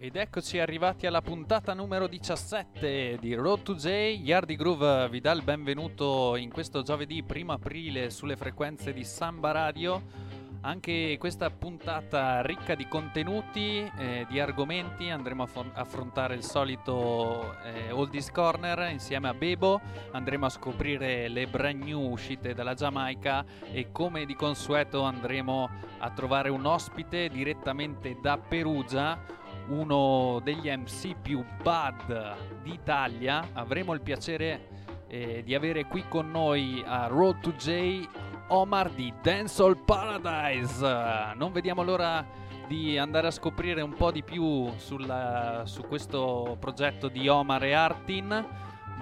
Ed eccoci arrivati alla puntata numero 17 di Road to J. Yardi Groove vi dà il benvenuto in questo giovedì 1 aprile sulle frequenze di Samba Radio. Anche questa puntata ricca di contenuti, eh, di argomenti, andremo a fon- affrontare il solito eh, Oldies Corner insieme a Bebo, andremo a scoprire le brand new uscite dalla Giamaica e come di consueto andremo a trovare un ospite direttamente da Perugia uno degli MC più bad d'Italia. Avremo il piacere eh, di avere qui con noi a Road to J Omar di Dancehall Paradise. Non vediamo l'ora di andare a scoprire un po' di più sulla, su questo progetto di Omar e Artin,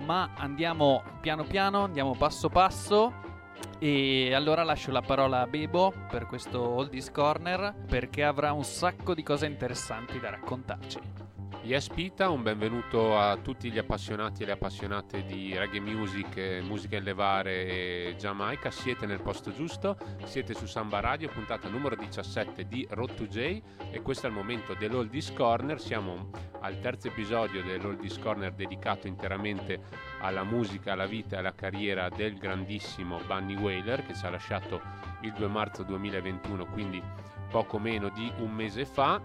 ma andiamo piano piano, andiamo passo passo e allora lascio la parola a Bebo per questo Oldies Corner perché avrà un sacco di cose interessanti da raccontarci. Yes Pita, un benvenuto a tutti gli appassionati e le appassionate di reggae music, musica in levare e Giamaica. Siete nel posto giusto, siete su Samba Radio, puntata numero 17 di Road to J e questo è il momento dell'Oldies Corner. Siamo al terzo episodio dell'Oldies Corner dedicato interamente alla musica, alla vita e alla carriera del grandissimo Bunny Whaler che ci ha lasciato il 2 marzo 2021, quindi poco meno di un mese fa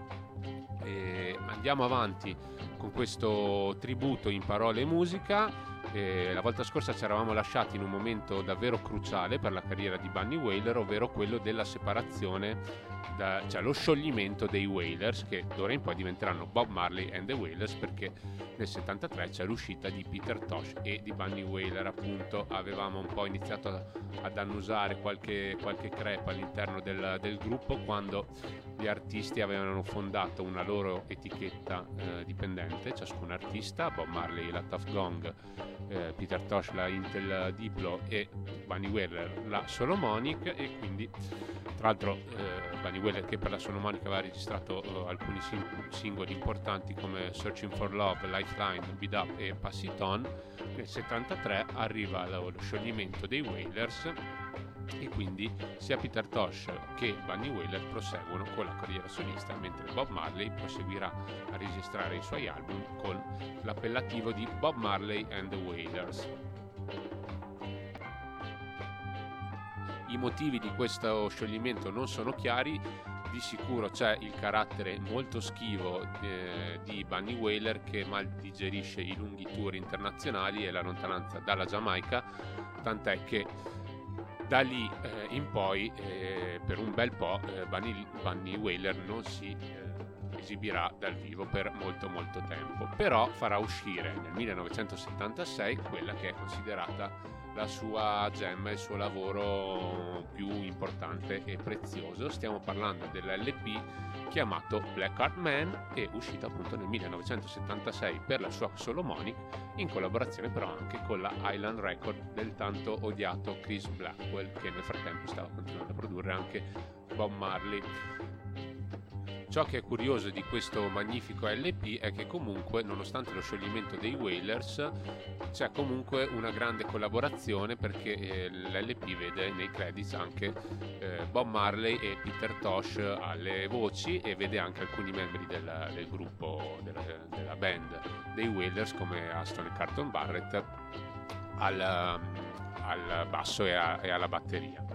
e andiamo avanti con questo tributo in parole e musica. E la volta scorsa ci eravamo lasciati in un momento davvero cruciale per la carriera di Bunny Whaler, ovvero quello della separazione da, cioè lo scioglimento dei Wailers che d'ora in poi diventeranno Bob Marley and the Wailers perché nel 73 c'è l'uscita di Peter Tosh e di Bunny Wailer appunto. Avevamo un po' iniziato a, ad annusare qualche, qualche crepa all'interno del, del, gruppo quando gli artisti avevano fondato una loro etichetta eh, dipendente. Ciascun artista Bob Marley la Tough Gong eh, Peter Tosh la Intel Diplo e Bunny Wailer la Solomonic e quindi tra l'altro eh, Bunny Weller che per la sonomanica aveva registrato uh, alcuni sing- singoli importanti come Searching for Love, Lifeline, Beat Up e Pass It On, nel 73 arriva lo, scioglimento dei Wailers e quindi sia Peter Tosh che Bunny Whaler proseguono con la carriera solista mentre Bob Marley proseguirà a registrare i suoi album con l'appellativo di Bob Marley and the Wailers. I motivi di questo scioglimento non sono chiari, di sicuro c'è il carattere molto schivo eh, di Bunny Whaler che mal digerisce i lunghi tour internazionali e la lontananza dalla Giamaica, tant'è che da lì eh, in poi eh, per un bel po' eh, Bunny, Bunny Whaler non si eh, esibirà dal vivo per molto molto tempo, però farà uscire nel 1976 quella che è considerata la sua gemma, il suo lavoro più importante e prezioso. Stiamo parlando dell'LP chiamato Black Heart Man e uscito appunto nel 1976 per la sua Solomonic in collaborazione però anche con la Island Record del tanto odiato Chris Blackwell che nel frattempo stava continuando a produrre anche Bob Marley. Ciò che è curioso di questo magnifico LP è che comunque, nonostante lo scioglimento dei Wailers, c'è comunque una grande collaborazione perché eh, l'LP vede nei credits anche eh, Bob Marley e Peter Tosh alle voci e vede anche alcuni membri del, del gruppo, della, della, band dei Wailers come Aston e Carton Barrett al, al basso e, a, e alla batteria.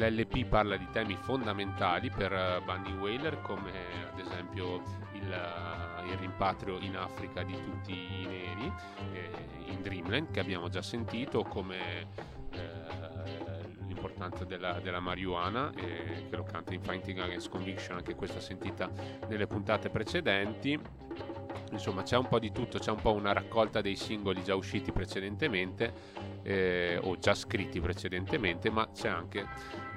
L'LP parla di temi fondamentali per eh, Bunny Whaler come ad esempio il, eh, il rimpatrio in Africa di tutti i neri eh, in Dreamland che abbiamo già sentito come eh, l'importanza della, della marijuana eh, che lo canta in Fighting Against Conviction anche questa sentita nelle puntate precedenti. Insomma c'è un po' di tutto, c'è un po' una raccolta dei singoli già usciti precedentemente eh, o già scritti precedentemente, ma c'è anche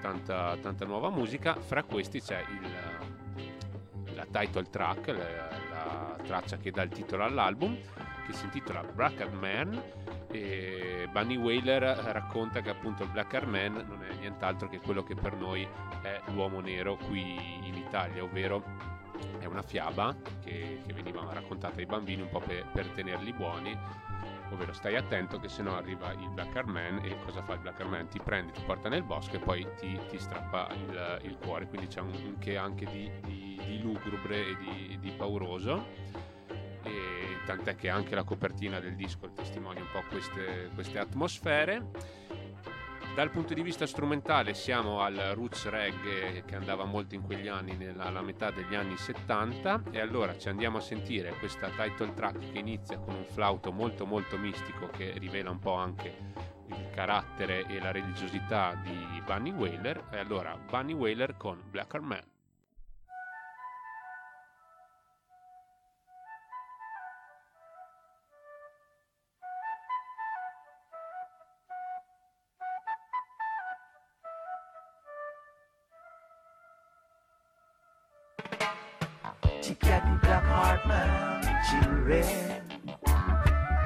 tanta, tanta nuova musica. Fra questi c'è il, la title track, la, la, traccia che dà il titolo all'album, che si intitola Bracket Man. E Bunny Whaler racconta che appunto il Black Man non è nient'altro che quello che per noi è l'uomo nero qui in Italia, ovvero è una fiaba che, che veniva raccontata ai bambini un po' per, per tenerli buoni ovvero stai attento che se no arriva il Black Card Man e cosa fa il Black Card Man? Ti prende, ti porta nel bosco e poi ti, ti strappa il, il, cuore, quindi c'è un, un che anche di, di, di lugubre e di, di pauroso. E tant'è che anche la copertina del disco testimonia un po' queste, queste atmosfere dal punto di vista strumentale siamo al roots reggae che andava molto in quegli anni, nella metà degli anni 70 e allora ci andiamo a sentire questa title track che inizia con un flauto molto molto mistico che rivela un po' anche il carattere e la religiosità di Bunny Whaler e allora Bunny Whaler con Blacker Man.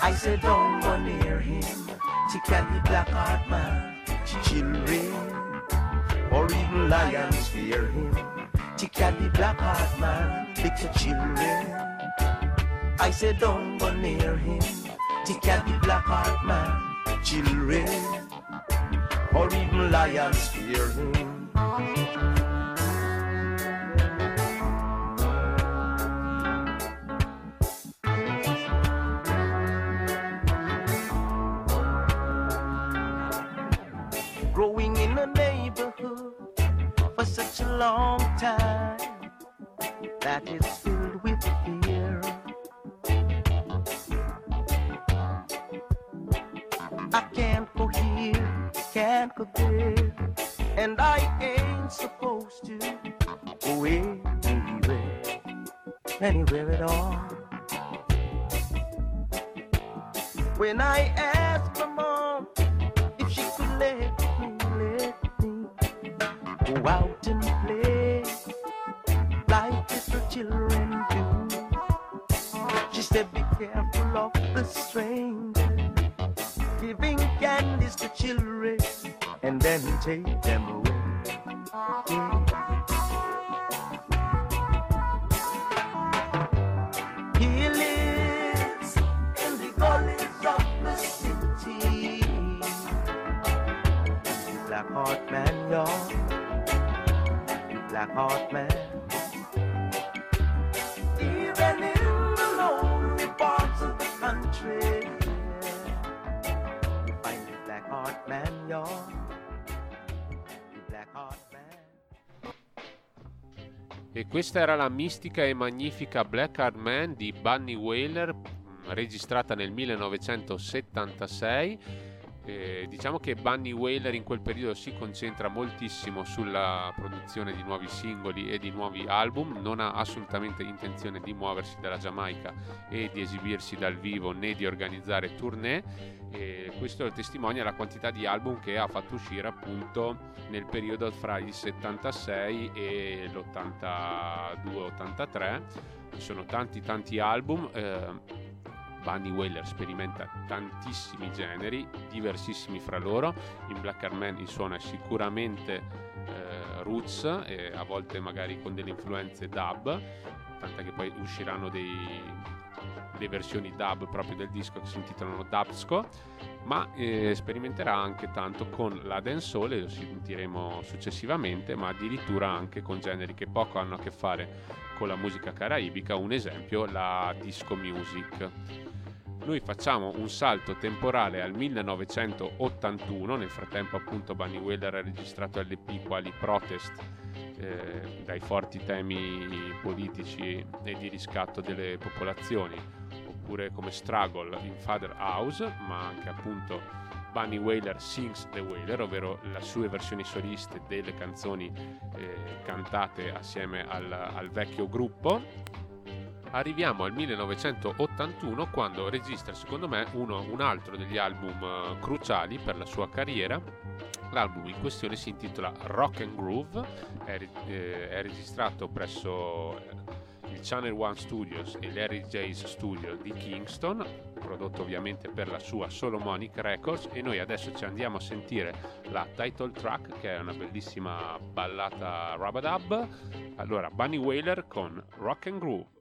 I said, don't go near him. She can be black heart man, children, or even lions fear him. She can be black heart man, little children. I said, don't go near him. She can be black heart man, children, or even lions fear him. E questa era la mistica e magnifica Black Hard Man di Bunny Whaler, mm, registrata nel 1976. Eh, diciamo che Bunny Whaler in quel periodo si concentra moltissimo sulla produzione di nuovi singoli e di nuovi album, non ha assolutamente intenzione di muoversi dalla Giamaica e di esibirsi dal vivo né di organizzare tournée. E questo testimonia la quantità di album che ha fatto uscire appunto nel periodo fra il 76 e l'82-83 ci sono tanti tanti album eh, Bunny Whaler sperimenta tantissimi generi diversissimi fra loro in Black Armen il suono è sicuramente eh, roots a volte magari con delle influenze dub tant'è che poi usciranno dei le versioni dub proprio del disco che si intitolano Dubsco, ma eh, sperimenterà anche tanto con la dancehall lo sentiremo successivamente, ma addirittura anche con generi che poco hanno a che fare con la musica caraibica, un esempio la disco music. Noi facciamo un salto temporale al 1981, nel frattempo appunto Bunny Whaler ha registrato LP quali Protest eh, dai forti temi politici e di riscatto delle popolazioni, oppure come Struggle in Father House, ma anche appunto Bunny Whaler Sings the Whaler, ovvero le sue versioni soliste delle canzoni eh, cantate assieme al, al vecchio gruppo arriviamo al 1981 quando registra secondo me uno, un altro degli album uh, cruciali per la sua carriera. L'album in questione si intitola Rock and Groove, è, eh, è registrato presso eh, il Channel One Studios e l'Harry J's Studio di Kingston, prodotto ovviamente per la sua Solomonic Records e noi adesso ci andiamo a sentire la title track che è una bellissima ballata rubadub. Allora, Bunny Whaler con Rock and Groove.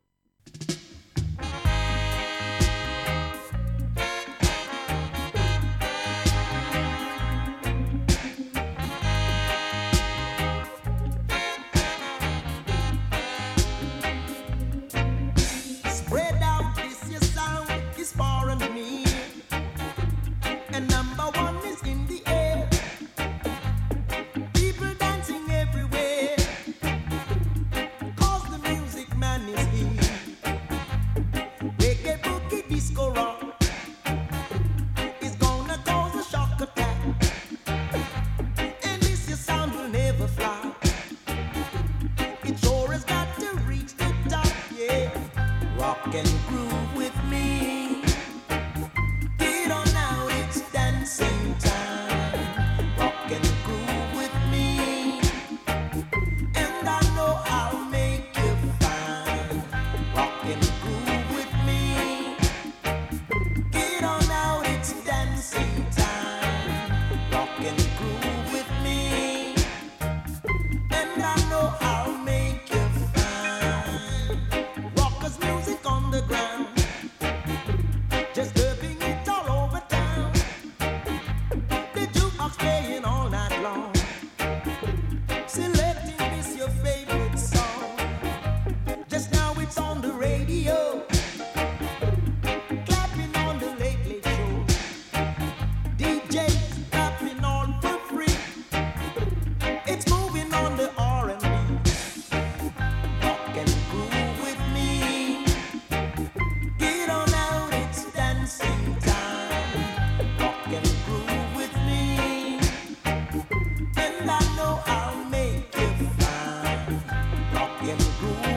groove.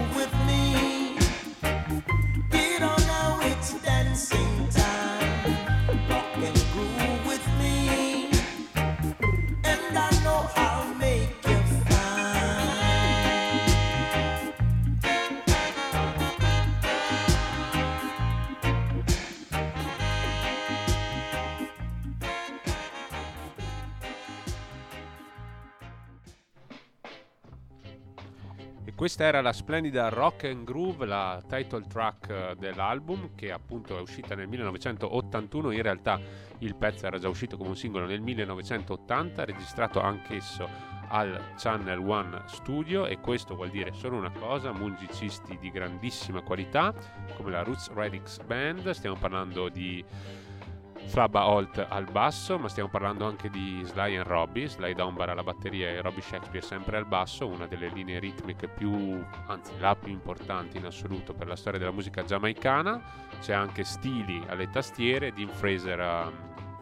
Questa era la splendida Rock and Groove, la title track eh, dell'album che appunto è uscita nel 1981, in realtà il pezzo era già uscito come un singolo nel 1980, registrato anch'esso al Channel One Studio e questo vuol dire solo una cosa, musicisti di grandissima qualità come la Roots Radix Band, stiamo parlando di Flabba Holt al basso, ma stiamo parlando anche di Sly and Robbie, Sly Dunbar alla batteria e Robbie Shakespeare sempre al basso, una delle linee ritmiche più, anzi la più importante in assoluto per la storia della musica giamaicana. C'è anche Stili alle tastiere, Dean Fraser a,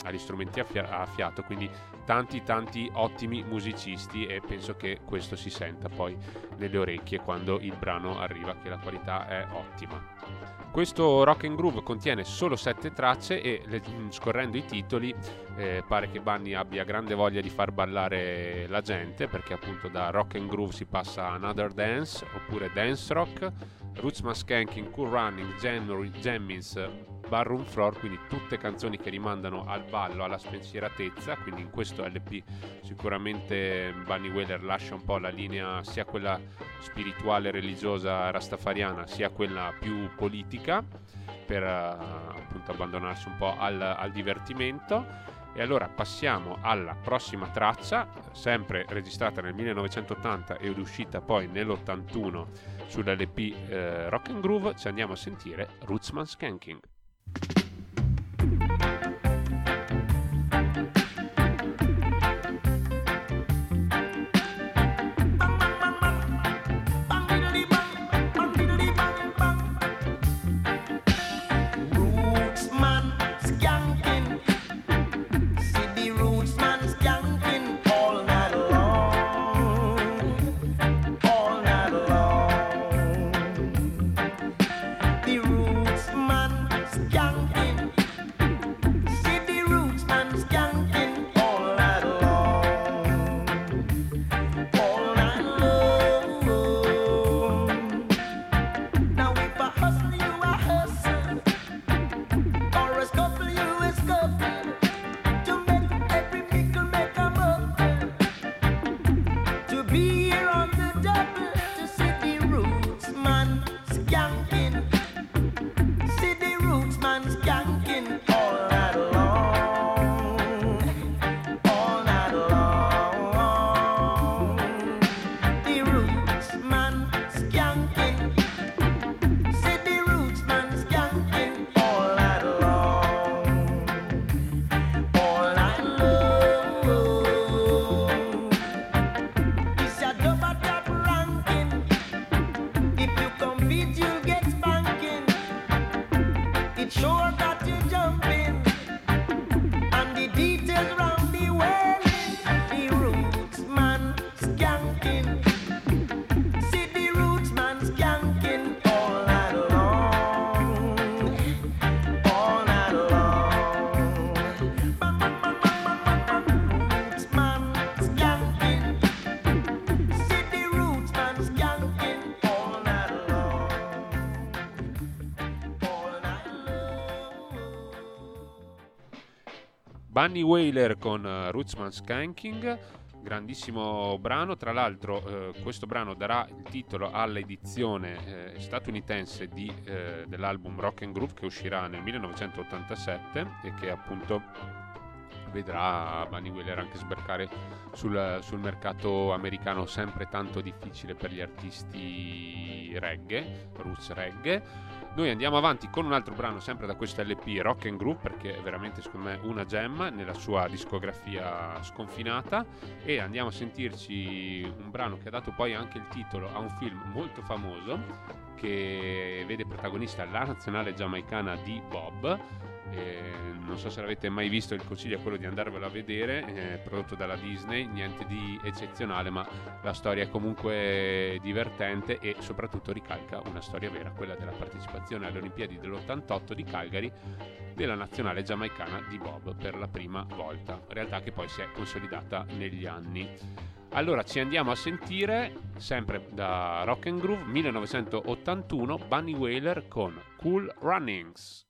agli strumenti a, fia- a fiato, quindi tanti tanti ottimi musicisti e penso che questo si senta poi nelle orecchie quando il brano arriva, che la qualità è ottima. Questo Rock and Groove contiene solo sette tracce e scorrendo i titoli eh, pare che Bunny abbia grande voglia di far ballare la gente perché appunto da Rock and Groove si passa a Another Dance oppure Dance Rock, Roots Maskanking, Cool Running, January, Jemmins, Barroom Floor, quindi tutte canzoni che rimandano al ballo, alla spensieratezza, quindi in questo LP sicuramente Bunny Whaler lascia un po' la linea sia quella spirituale religiosa rastafariana sia quella più politica per uh, appunto abbandonarsi un po' al, al divertimento. E allora passiamo alla prossima traccia, sempre registrata nel 1980 ed uscita poi nell'81 sull'LP eh, Rock and Groove, ci andiamo a sentire Rootsman Skanking. Bunny Whaler con uh, Rootsman Skanking, grandissimo brano, tra l'altro uh, questo brano darà il titolo all'edizione uh, statunitense di, dell'album Rock and Groove che uscirà nel 1987 e che appunto vedrà Bunny Whaler anche sbarcare sul, sul, mercato americano sempre tanto difficile per gli artisti reggae, roots reggae. Noi andiamo avanti con un altro brano sempre da questo LP Rock and Groove perché è veramente secondo me una gem nella sua discografia sconfinata. E andiamo a sentirci un brano che ha dato poi anche il titolo a un film molto famoso che vede protagonista la nazionale giamaicana di Bob eh, non so se l'avete mai visto, il consiglio è quello di andarvelo a vedere, eh, prodotto dalla Disney, niente di eccezionale, ma la storia è comunque divertente e soprattutto ricalca una storia vera, quella della partecipazione alle Olimpiadi dell'88 di Calgary della nazionale giamaicana di Bob per la prima volta, realtà che poi si è consolidata negli anni. Allora ci andiamo a sentire sempre da Rock and Groove 1981 Bunny Whaler con Cool Runnings.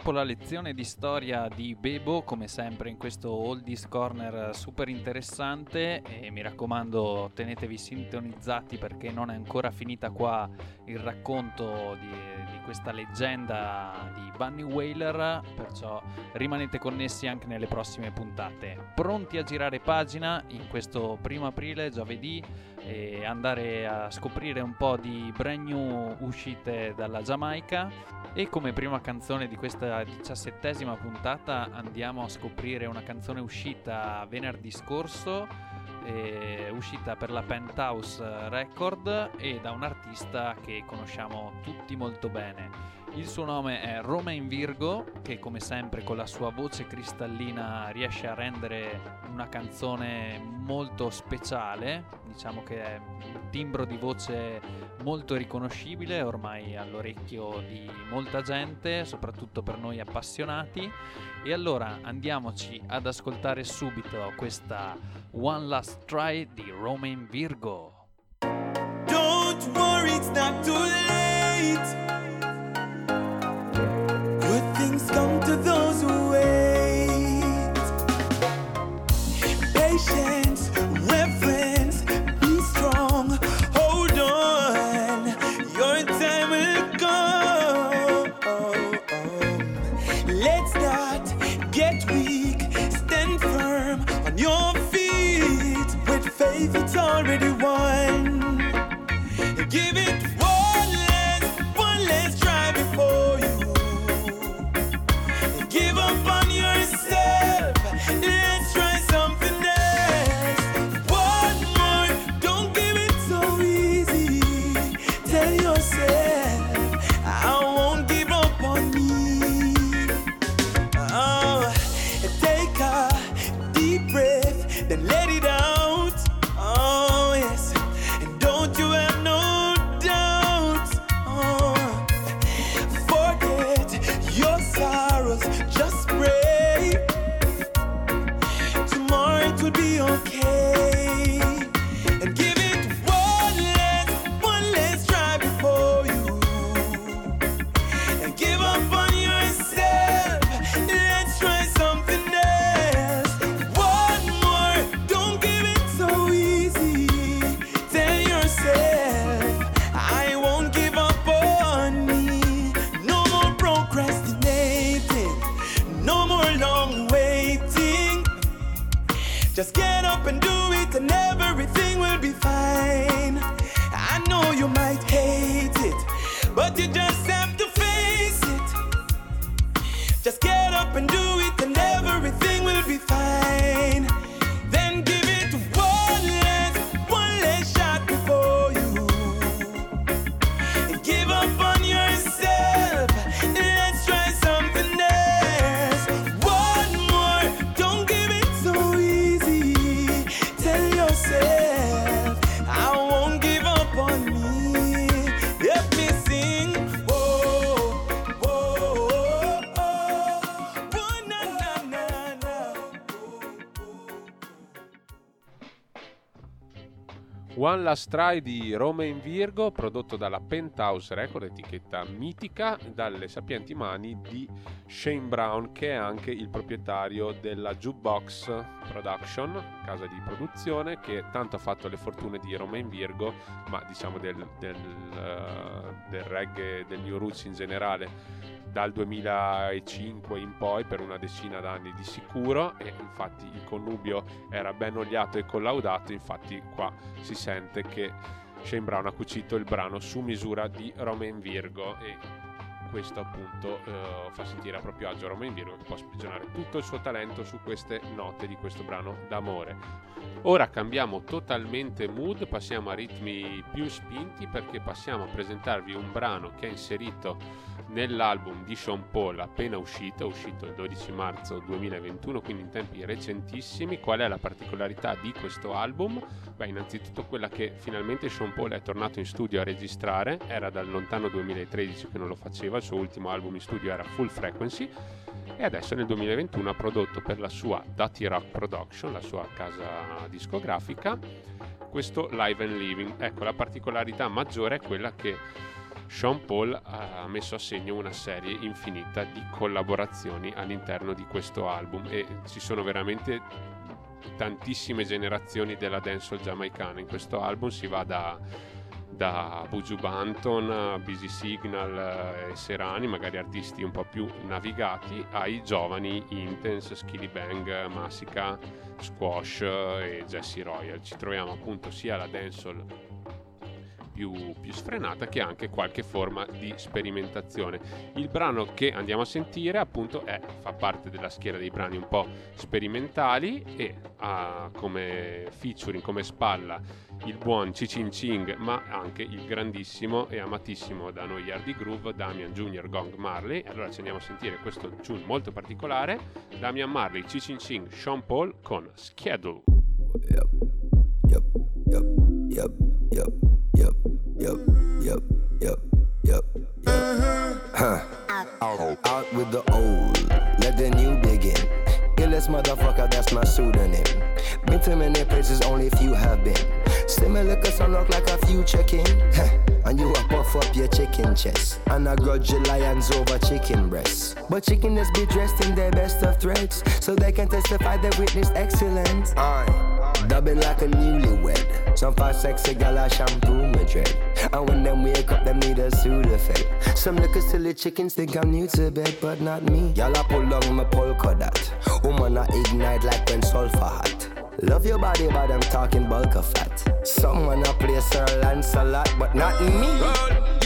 Dopo la lezione di storia di Bebo, come sempre in questo Oldies Corner super interessante, e mi raccomando tenetevi sintonizzati perché non è ancora finita qua il racconto di, di questa leggenda di Bunny Whaler, perciò rimanete connessi anche nelle prossime puntate. Pronti a girare pagina in questo primo aprile, giovedì, e andare a scoprire un po' di brand new uscite dalla Giamaica e come prima canzone di questa diciassettesima puntata andiamo a scoprire una canzone uscita venerdì scorso, eh, uscita per la Penthouse Record e da un artista che conosciamo tutti molto bene. Il suo nome è Romain Virgo, che come sempre con la sua voce cristallina riesce a rendere una canzone molto speciale, diciamo che è un timbro di voce molto riconoscibile ormai all'orecchio di molta gente, soprattutto per noi appassionati. E allora andiamoci ad ascoltare subito questa One Last Try di Romain Virgo. Don't worry, it's not too late. Things come to those who wait. One Last Try di Roma in Virgo, prodotto dalla Penthouse Record, etichetta mitica, dalle sapienti mani di Shane Brown, che è anche il proprietario della Jukebox Production, casa di produzione, che tanto ha fatto le fortune di Roma in Virgo, ma diciamo del, del, uh, del reggae, del New Roots in generale dal 2005 in poi per una decina d'anni di sicuro e infatti il connubio era ben oliato e collaudato infatti qua si sente che Shane Brown ha cucito il brano su misura di Romain Virgo e questo appunto eh, fa sentire a proprio agio Romain Virgo che può sprigionare tutto il suo talento su queste note di questo brano d'amore. Ora cambiamo totalmente mood, passiamo a ritmi più spinti perché passiamo a presentarvi un brano che è inserito nell'album di Sean Paul appena uscito, uscito il 12 marzo 2021, quindi in tempi recentissimi. Qual è la particolarità di questo album? Beh, innanzitutto quella che finalmente Sean Paul è tornato in studio a registrare, era dal lontano 2013 che non lo faceva, il suo ultimo album in studio era Full Frequency e adesso nel 2021 ha prodotto per la sua Dutty Rock Production, la sua casa discografica, questo Live and Living. Ecco, la particolarità maggiore è quella che Sean Paul ha messo a segno una serie infinita di collaborazioni all'interno di questo album e ci sono veramente tantissime generazioni della dancehall giamaicana in questo album si va da da Buju Banton, Busy Signal e Serani, magari artisti un po' più navigati, ai giovani Intense, Skilly Bang, Massica, Squash e Jesse Royal. Ci troviamo appunto sia la dancehall più, più, sfrenata che anche qualche forma di sperimentazione. Il brano che andiamo a sentire appunto è, fa parte della schiera dei brani un po' sperimentali e ha come featuring, come spalla il buon Cicin Ching ma anche il grandissimo e amatissimo da noi Hardy Groove Damian Junior Gong Marley. Allora ci andiamo a sentire questo tune molto particolare. Damian Marley, Cicin Ching, Sean Paul con Schedule. Yep, yep, yep, yep, yep. Yep, yep, yep, yep, yep. Huh. Out with the old, let the new begin. Illest motherfucker, that's my pseudonym. Been to many places, only few have been. Similar cause I look like a future king. and you a puff up your chicken chest. And I grudge your lions over chicken breasts. But chicken be dressed in their best of threads. So they can testify they witnessed excellence. Aye. Dubbing like a newlywed. Some fast sexy gal a shampoo my dread. And when them wake up, them need a Sudafed. Some little silly chickens think I'm new to bed, but not me. Y'all a pull on my polka dot. Woman I ignite like when sulfur hot. Love your body, but I'm talking bulk of fat. Someone a play Sir Lancelot, but not me.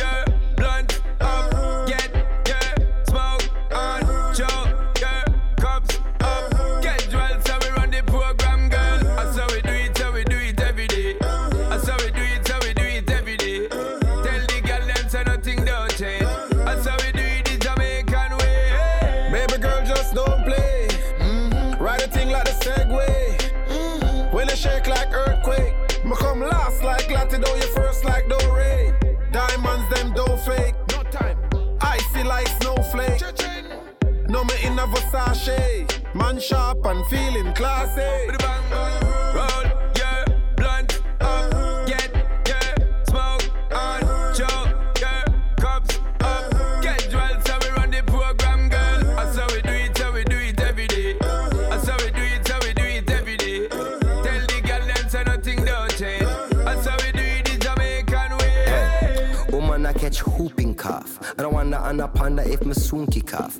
Versace. Man sharp and feeling classy. Uh, roll, yeah, blunt up, get, yeah, smoke on, choke, yeah, cups up, get drilled, so we run the program, girl. That's how we do it, how we do it every day. That's how we do it, how we do it every day. Tell the girl them say nothing don't change. That's how we do it the Jamaican way. Hey, woman, I catch whooping cough. I don't wanna underponder if my soon kick off.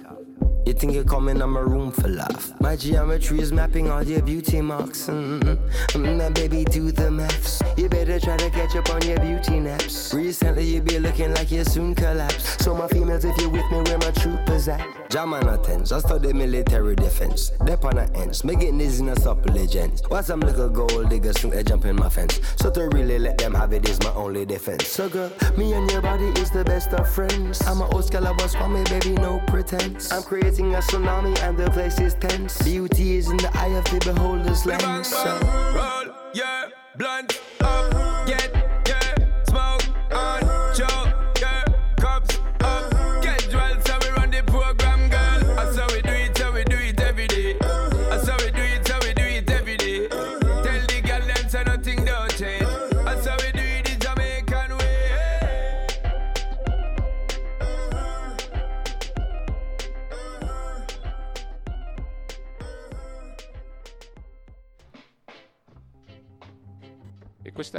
You think you're coming on my room for laugh? My geometry is mapping all your beauty marks. Mm-mm. Mm, baby, do the maths. You better try to catch up on your beauty naps. Recently, you be looking like you soon collapse. So, my females, if you're with me, where my troopers at? Jam on I study military defense. Dep on the ends, making this in a legends. Why some little gold diggers think they jump in my fence? So, to really let them have it is my only defense. So, girl, me and your body is the best of friends. I'm a Oscar was for me, baby, no pretense. I'm a tsunami and the place is tense. Beauty is in the eye of the beholder's lens. So. Roll, yeah, blunt up, get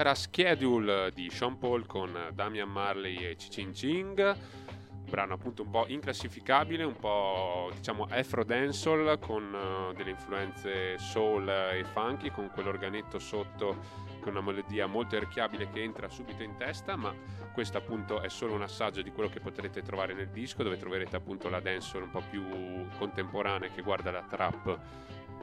era Schedule di Sean Paul con Damian Marley e Cicin Ching. Brano appunto un po' inclassificabile, un po' diciamo afro dancehall con uh, delle influenze soul e funky con quell'organetto sotto con una melodia molto orecchiabile che entra subito in testa, ma questo appunto è solo un assaggio di quello che potrete trovare nel disco, dove troverete appunto la dancehall un po' più contemporanea che guarda la trap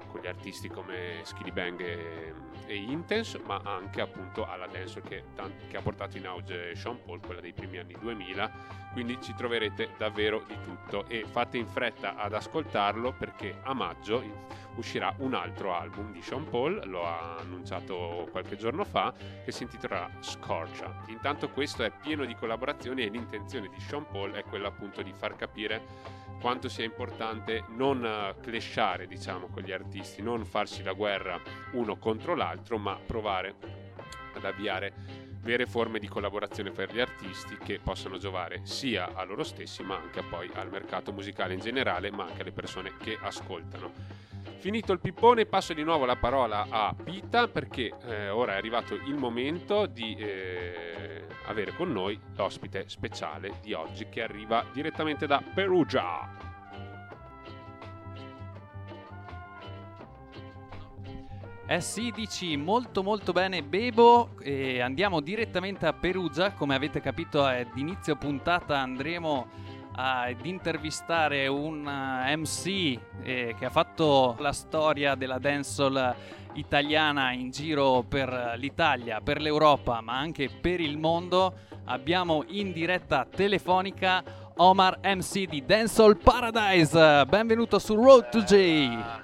con gli artisti come Skilly Bang e, e Intense, ma anche appunto alla dancehall che, che, ha portato in auge Sean Paul, quella dei primi anni 2000. Quindi ci troverete davvero di tutto e fate in fretta ad ascoltarlo perché a maggio uscirà un altro album di Sean Paul, lo ha annunciato qualche giorno fa, che si intitolerà Scorcia. Intanto questo è pieno di collaborazioni e l'intenzione di Sean Paul è quella appunto di far capire quanto sia importante non uh, clashare diciamo con gli artisti, non farsi la guerra uno contro l'altro, ma provare ad avviare vere forme di collaborazione per gli artisti che possano giovare sia a loro stessi ma anche poi al mercato musicale in generale ma anche alle persone che ascoltano. Finito il pippone passo di nuovo la parola a Pita perché eh, ora è arrivato il momento di eh, avere con noi l'ospite speciale di oggi che arriva direttamente da Perugia. Eh sì, dici molto molto bene Bebo e andiamo direttamente a Perugia, come avete capito ad inizio puntata andremo ad intervistare un uh, MC eh, che ha fatto la storia della dancehall italiana in giro per l'Italia, per l'Europa, ma anche per il mondo. Abbiamo in diretta telefonica Omar MC di Dancehall Paradise. Benvenuto su Road to J.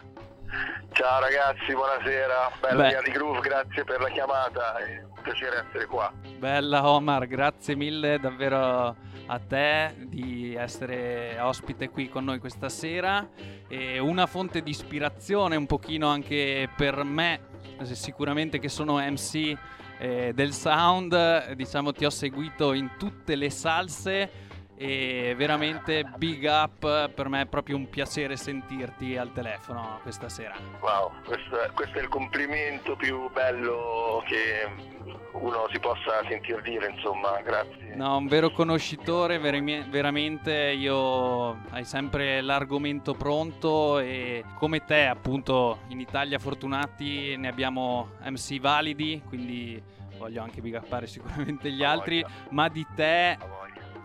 Ciao ragazzi, buonasera. Bella Yadi Groove, grazie per la chiamata. Un piacere essere qua. Bella Omar, grazie mille davvero a te di essere ospite qui con noi questa sera. E una fonte di ispirazione un pochino anche per me, sicuramente che sono MC eh, del sound, diciamo ti ho seguito in tutte le salse e veramente big up, per me è proprio un piacere sentirti al telefono questa sera. Wow, questo è, questo è il complimento più bello che uno si possa sentir dire, insomma, grazie. No, un vero conoscitore, veramente io hai sempre l'argomento pronto e come te appunto in Italia fortunati ne abbiamo MC validi, quindi voglio anche big upare sicuramente gli altri, ma di te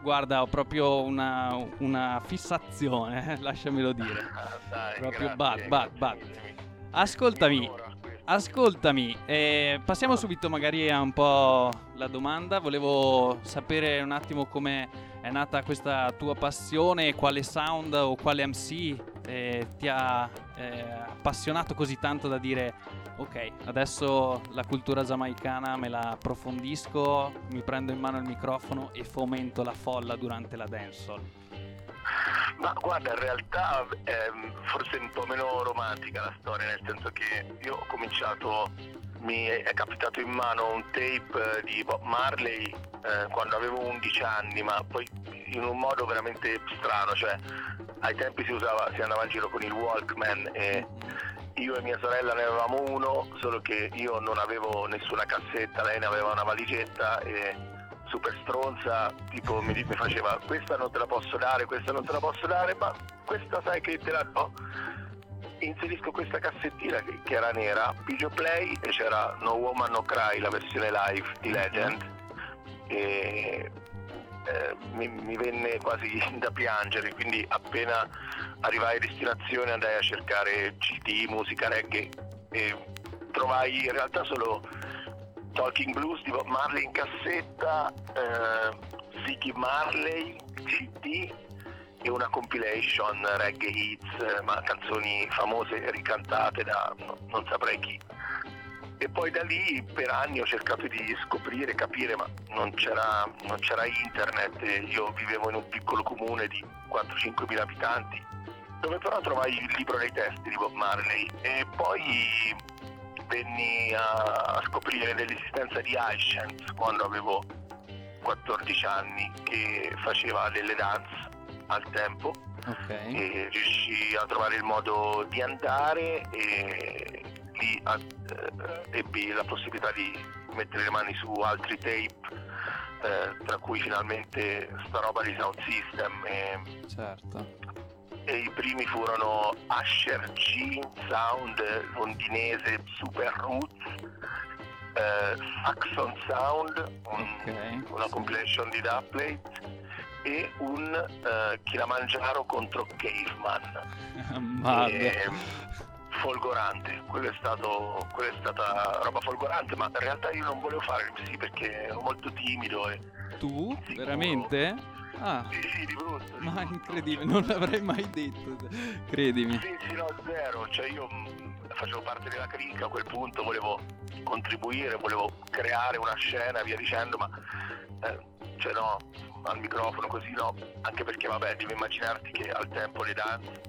Guarda, ho proprio una, una fissazione, lasciamelo dire. Dai, proprio grazie, bad, bad, bad. Ascoltami, ascoltami, eh, passiamo subito magari a un po' la domanda. Volevo sapere un attimo come è nata questa tua passione, quale sound o quale MC eh, ti ha eh, appassionato così tanto da dire ok, adesso la cultura giamaicana me la approfondisco, mi prendo in mano il microfono e fomento la folla durante la dancehall? Ma guarda, in realtà è forse un po' meno romantica la storia, nel senso che io ho cominciato, mi è capitato in mano un tape di Bob Marley eh, quando avevo 11 anni, ma poi in un modo veramente strano, cioè ai tempi si, usava, si andava in giro con il Walkman e io e mia sorella ne avevamo uno, solo che io non avevo nessuna cassetta, lei ne aveva una valigetta e super stronza, tipo mi, mi faceva questa non te la posso dare, questa non te la posso dare, ma questa sai che te la do. Inserisco questa cassettina che, che era nera, pigio play e c'era No Woman No Cry, la versione live di Legend. E eh, mi, mi, venne quasi da piangere, quindi appena arrivai a destinazione andai a cercare CD, musica reggae e trovai in realtà solo Talking Blues di Bob Marley in cassetta, eh, Ziggy Marley CD e una compilation reggae hits, ma canzoni famose ricantate da no, non saprei chi. E poi da lì per anni ho cercato di scoprire, capire, ma non c'era, non c'era internet, io vivevo in un piccolo comune di 4-5 mila abitanti, dove però trovai il libro dei testi di Bob Marley. E poi venni a scoprire dell'esistenza di iScience quando avevo 14 anni che faceva delle dance al tempo okay. e riuscì a trovare il modo di andare e lì eh, ebbi la possibilità di mettere le mani su altri tape eh, tra cui finalmente sta roba di Sound System e, certo. e i primi furono Asher G Sound londinese Super Roots eh, Saxon Sound, un- Ok, una compilation di dubplate e un eh, Kilimanjaro contro Caveman. Madre. E, folgorante, quello è, stato, quello è stata roba folgorante, ma in realtà io non volevo fare l'MC perché ero molto timido e Tu? Sicuro. Veramente? Ah, sì sì di brutto. di ma brutto. incredibile, non l'avrei mai detto, credimi. Sì, sì, no, zero, cioè io mh, facevo parte della cricca a quel punto, volevo contribuire, volevo creare una scena e via dicendo, ma eh, cioè no, al microfono così no, anche perché vabbè, devi immaginarti che al tempo le danze,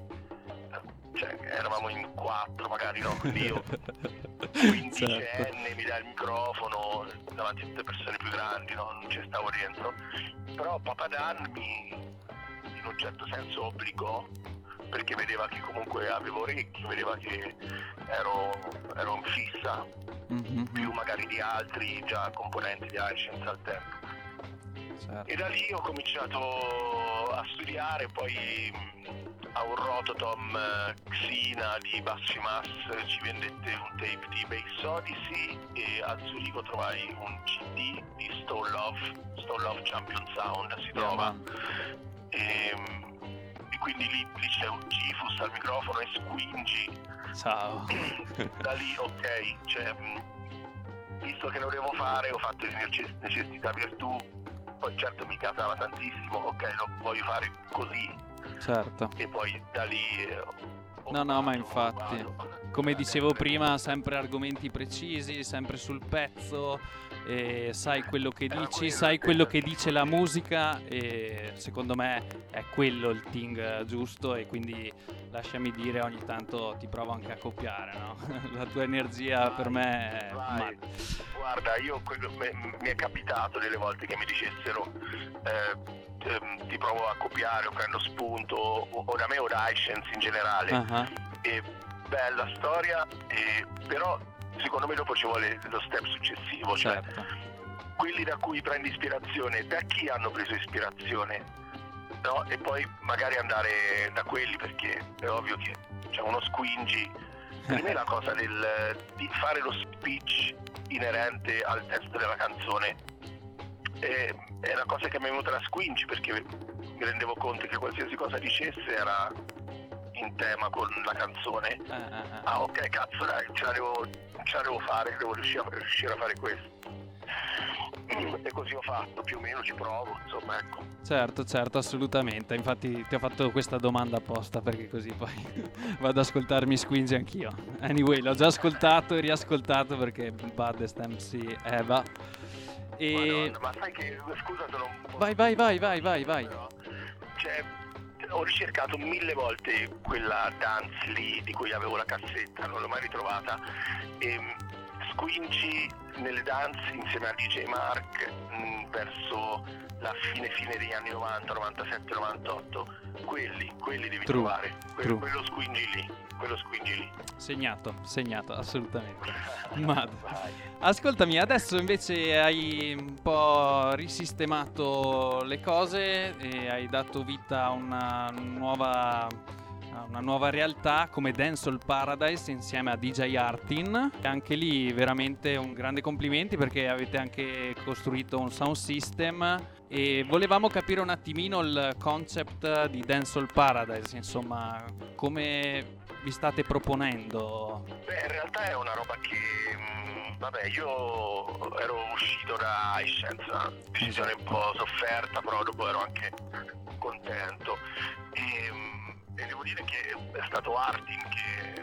cioè eravamo in quattro magari, no? Quindi io certo. quindicenne mi dà il microfono davanti a tutte persone più grandi, no? non ci stavo dentro. Però Papadan mi in un certo senso obbligò perché vedeva che comunque avevo orecchio, vedeva che ero, ero in fissa Mhm, più magari di altri già componenti di iScience al tempo. Certo. E da lì ho cominciato a studiare, poi mh, a un Rototom eh, Xina di Bassi Mass ci vendette un tape di Bass Odyssey e a Zurigo trovai un CD di Stone Love, Stone Love Champion Sound si trova. man. E, quindi lì, lì c'è un Gifus al microfono e Squingy Ciao. da lì ok, cioè, mh, visto che lo devo fare, ho fatto necessità virtù, poi certo mi casava tantissimo, ok, lo voglio fare così Certo. e poi da lì... eh, No, no, ma infatti. Come dicevo prima, sempre argomenti precisi, sempre sul pezzo, e sai quello che dici, sai quello che dice la musica e secondo me è quello il ting giusto e quindi lasciami dire ogni tanto ti provo anche a copiare, no? La tua energia per me è matta. Guarda, io quello- me- mi è capitato delle volte che mi dicessero eh, ehm, ti provo a copiare o prendo spunto o, o da me o da iScience in generale. Ah, e bella storia, e- però secondo me dopo ci vuole lo step successivo, cioè certo. quelli da cui prendi ispirazione, da chi hanno preso ispirazione, no? E poi magari andare da quelli perché è ovvio che c'è uno squingy. Per me la cosa del, di fare lo speech inerente al testo della canzone è, è una cosa che mi è venuta da squingy perché mi rendevo conto che qualsiasi cosa dicesse era in tema con la canzone Eh, eh, eh. Ah ok cazzo dai, ce la devo, ce la devo fare, devo riuscire a, riuscire a fare questo. E così ho fatto, più o meno ci provo, insomma ecco. Certo, certo, assolutamente. Infatti ti ho fatto questa domanda apposta perché così poi vado ad ascoltarmi Squingy anch'io. Anyway, l'ho già ascoltato e riascoltato perché Baddest MC Eva. E Madonna, ma sai che, scusa se non vai, vai, vai, vai, vai, vai. però, Cioè, ho ricercato mille volte quella dance lì di cui avevo la cassetta, non l'ho mai ritrovata. E Squingy nelle dance insieme a DJ Mark mh, verso la fine fine degli anni 90, 97, 98. Quelli, quelli devi True, trovare. Que- true. quello Squingy lì, quello Squingy lì. Segnato, segnato, assolutamente. Ma- Vai. Ascoltami, adesso invece hai un po' risistemato le cose e hai dato vita a una nuova, una nuova realtà come Dancehall Paradise insieme a DJ Artin. E Anche lì veramente un grande complimenti perché avete anche costruito un sound system e volevamo capire un attimino il concept di Dancehall Paradise, insomma, come vi state proponendo. Beh, in realtà è una roba che, mh, vabbè, io ero uscito da una decisione un po' sofferta, però dopo ero anche contento. E, mh, e devo dire che è stato Artin che,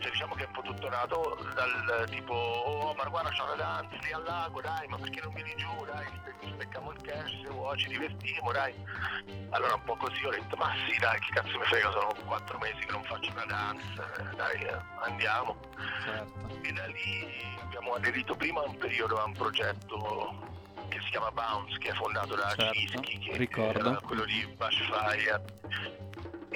cioè diciamo che è un po' tutto nato dal tipo, oh ma guarda c'è una danza lì al lago, dai, ma perché non vieni giù, dai, ci becchiamo il cash se vuoi, ci divertiamo, dai. Allora un po' così ho detto, ma sì dai, che cazzo mi frega, sono quattro mesi che non faccio una danza, dai, eh, andiamo. Certo. E da lì abbiamo aderito prima a un periodo a un progetto che si chiama Bounce, che è fondato da Certo, Cischi, che ricordo. era quello di Bushfire.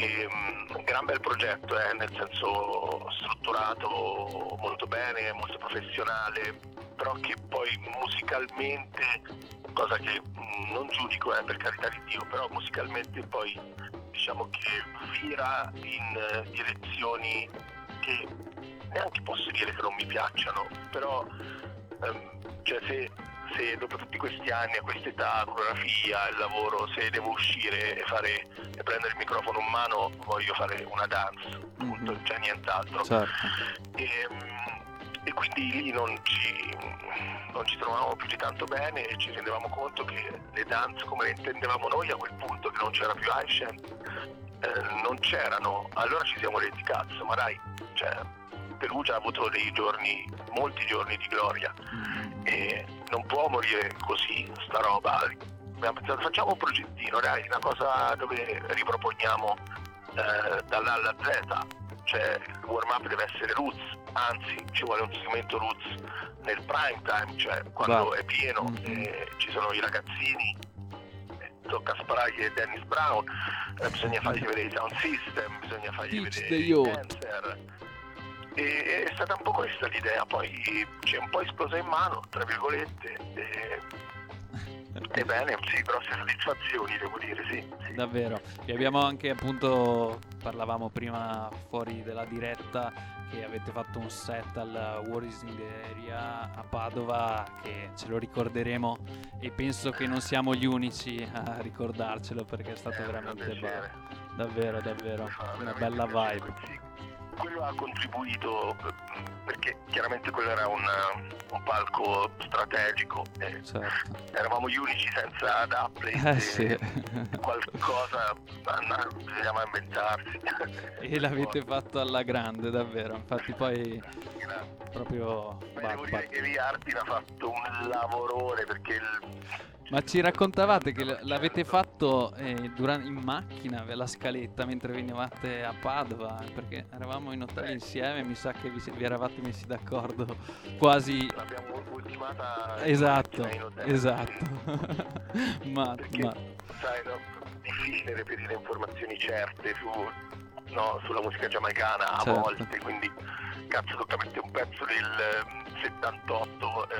E, un gran bel progetto, eh, nel senso strutturato molto bene, molto professionale, però che poi musicalmente, cosa che mm, non giudico eh, per carità di Dio, però musicalmente poi diciamo che vira in direzioni che neanche posso dire che non mi piacciono, però ehm, cioè se, se dopo tutti questi anni, a quest'età, coreografia, il lavoro, se devo uscire e, fare, e prendere il microfono in mano, voglio fare una dance, appunto, Mhm. cioè nient'altro. Certo. E, e quindi lì non ci, non ci trovavamo più di tanto bene e ci rendevamo conto che le dance come le intendevamo noi a quel punto, che non c'era più Aishen, eh, non c'erano. Allora ci siamo detti cazzo, ma dai, cioè, Perugia ha avuto dei giorni, molti giorni di gloria Mm. e non può morire così sta roba. Facciamo un progettino, dai, una cosa dove riproponiamo eh, dall'A alla Z, cioè il warm up deve essere roots, anzi ci vuole un segmento roots nel prime time, cioè quando Va. è pieno Mhm. e ci sono i ragazzini, eh, tocca sparagli e Dennis Brown, eh, bisogna fargli vedere i sound system, bisogna fargli Teach vedere the i youth. dancer. E è stata un po' questa l'idea, poi ci è un po' esplosa in mano, tra virgolette, e, ebbene, sì, grosse soddisfazioni devo dire, sì. sì. Davvero. Vi abbiamo anche appunto, parlavamo prima fuori della diretta, che avete fatto un set al War is in the Area a Padova, che ce lo ricorderemo e penso che non siamo gli unici a ricordarcelo perché è stato Eh, veramente bello. Davvero, davvero. Una bella vibe. sì. Quello ha contribuito eh, perché chiaramente quello era un, un palco strategico, e Certo. eravamo gli unici senza Dapplate, Eh sì. qualcosa bisognava inventarsi. e l'avete fatto alla grande, davvero. Infatti poi Grazie. proprio... Ma devo dire che Artin ha fatto un lavorone perché il, Ma ci raccontavate che l'avete fatto eh, in macchina, la scaletta, mentre venivate a Padova, perché eravamo in hotel insieme, mi sa che vi, vi eravate messi d'accordo quasi... l'abbiamo ultimata in Esatto, in hotel, esatto. ma, Perché, ma sai, no, difficile reperire informazioni certe su, no, sulla musica giamaicana a Certo. volte, quindi cazzo mettere un pezzo del ehm, 78, eh,